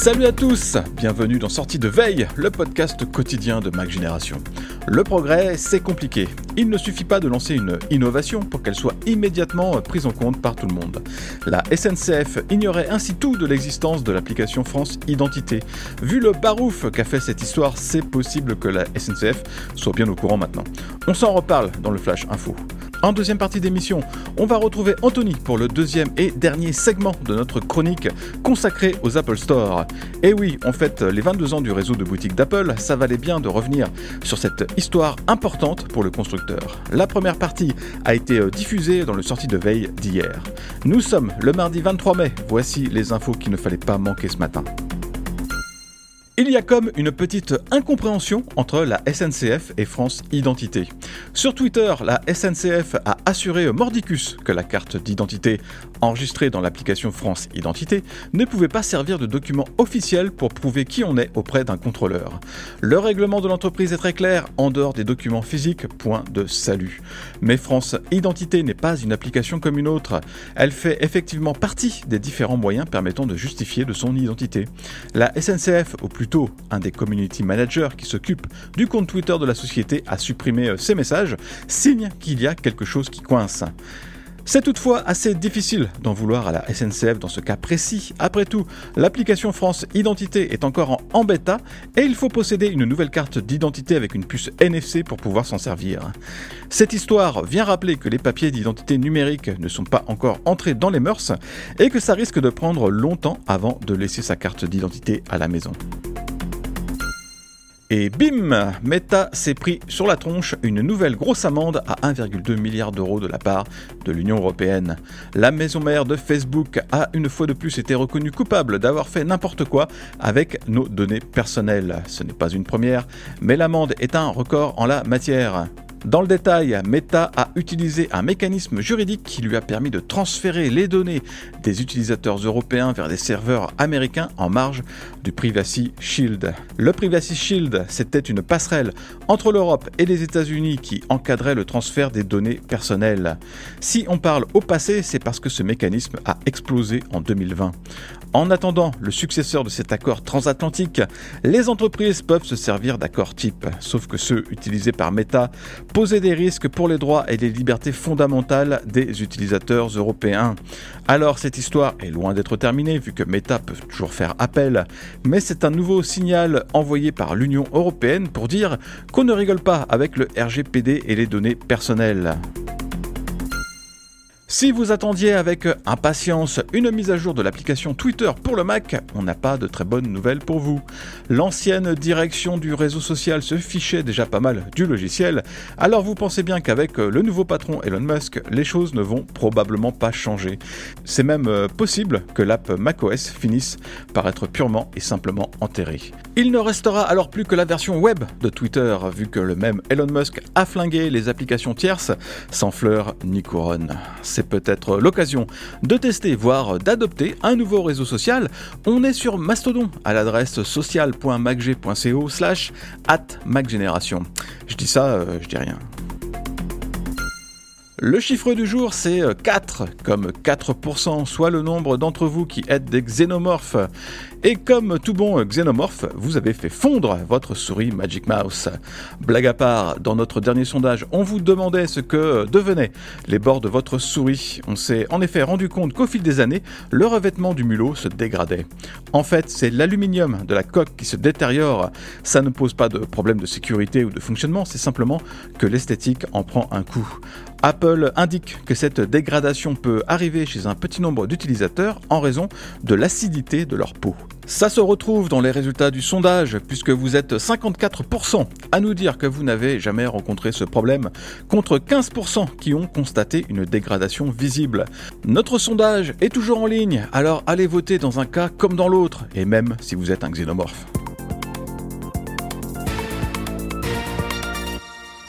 Salut à tous, bienvenue dans Sortie de Veille, le podcast quotidien de Mac Génération. Le progrès, c'est compliqué. Il ne suffit pas de lancer une innovation pour qu'elle soit immédiatement prise en compte par tout le monde. La SNCF ignorait ainsi tout de l'existence de l'application France Identité. Vu le barouf qu'a fait cette histoire, c'est possible que la SNCF soit bien au courant maintenant. On s'en reparle dans le Flash Info. En deuxième partie d'émission, on va retrouver Anthony pour le deuxième et dernier segment de notre chronique consacrée aux Apple Store. Et oui, on fête les 22 ans du réseau de boutiques d'Apple, ça valait bien de revenir sur cette histoire importante pour le constructeur. La première partie a été euh, diffusée dans le sortie de veille d'hier. Nous sommes le mardi 23 mai, voici les infos qu'il ne fallait pas manquer ce matin. Il y a comme une petite incompréhension entre la SNCF et France Identité. Sur Twitter, la SNCF a assuré mordicus que la carte d'identité enregistrée dans l'application France Identité ne pouvait pas servir de document officiel pour prouver qui on est auprès d'un contrôleur. Le règlement de l'entreprise est très clair, en dehors des documents physiques, point de salut. Mais France Identité n'est pas une application comme une autre. Elle fait effectivement partie des différents moyens permettant de justifier de son identité. La SNCF, ou plus un des community managers qui s'occupe du compte Twitter de la société, a supprimé ces messages, signe qu'il y a quelque chose qui coince. C'est toutefois assez difficile d'en vouloir à la SNCF dans ce cas précis. Après tout, l'application France Identité est encore en, bêta et il faut posséder une nouvelle carte d'identité avec une puce NFC pour pouvoir s'en servir. Cette histoire vient rappeler que les papiers d'identité numérique ne sont pas encore entrés dans les mœurs et que ça risque de prendre longtemps avant de laisser sa carte d'identité à la maison. Et bim Meta s'est pris sur la tronche une nouvelle grosse amende à 1,2 milliard d'euros de la part de l'Union européenne. La maison mère de Facebook a une fois de plus été reconnue coupable d'avoir fait n'importe quoi avec nos données personnelles. Ce n'est pas une première, mais l'amende est un record en la matière. Dans le détail, Meta a utilisé un mécanisme juridique qui lui a permis de transférer les données des utilisateurs européens vers des serveurs américains en marge du Privacy Shield. Le Privacy Shield, c'était une passerelle entre l'Europe et les États-Unis qui encadrait le transfert des données personnelles. Si on parle au passé, c'est parce que ce mécanisme a explosé en 2020. En attendant le successeur de cet accord transatlantique, les entreprises peuvent se servir d'accords type, sauf que ceux utilisés par Meta posaient des risques pour les droits et les libertés fondamentales des utilisateurs européens. Alors cette histoire est loin d'être terminée vu que Meta peut toujours faire appel, mais c'est un nouveau signal envoyé par l'Union européenne pour dire qu'on ne rigole pas avec le RGPD et les données personnelles. Si vous attendiez avec impatience une mise à jour de l'application Twitter pour le Mac, on n'a pas de très bonnes nouvelles pour vous. L'ancienne direction du réseau social se fichait déjà pas mal du logiciel, alors vous pensez bien qu'avec le nouveau patron Elon Musk, les choses ne vont probablement pas changer. C'est même euh, possible que l'app macOS finisse par être purement et simplement enterrée. Il ne restera alors plus que la version web de Twitter, vu que le même Elon Musk a flingué les applications tierces sans fleurs ni couronne c'est peut-être l'occasion de tester, voire d'adopter un nouveau réseau social. On est sur Mastodon à l'adresse social.macg.co slash at. Je dis ça, euh, je dis rien. Le chiffre du jour, c'est 4, comme 4%, soit le nombre d'entre vous qui êtes des xénomorphes. Et comme tout bon xénomorphe, vous avez fait fondre votre souris Magic Mouse. Blague à part, dans notre dernier sondage, on vous demandait ce que devenaient les bords de votre souris. On s'est en effet rendu compte qu'au fil des années, le revêtement du mulot se dégradait. En fait, c'est l'aluminium de la coque qui se détériore. Ça ne pose pas de problème de sécurité ou de fonctionnement, c'est simplement que l'esthétique en prend un coup. Apple indique que cette dégradation peut arriver chez un petit nombre d'utilisateurs en raison de l'acidité de leur peau. Ça se retrouve dans les résultats du sondage, puisque vous êtes 54% à nous dire que vous n'avez jamais rencontré ce problème, contre 15% qui ont constaté une dégradation visible. Notre sondage est toujours en ligne, alors allez voter dans un cas comme dans l'autre, et même si vous êtes un xénomorphe.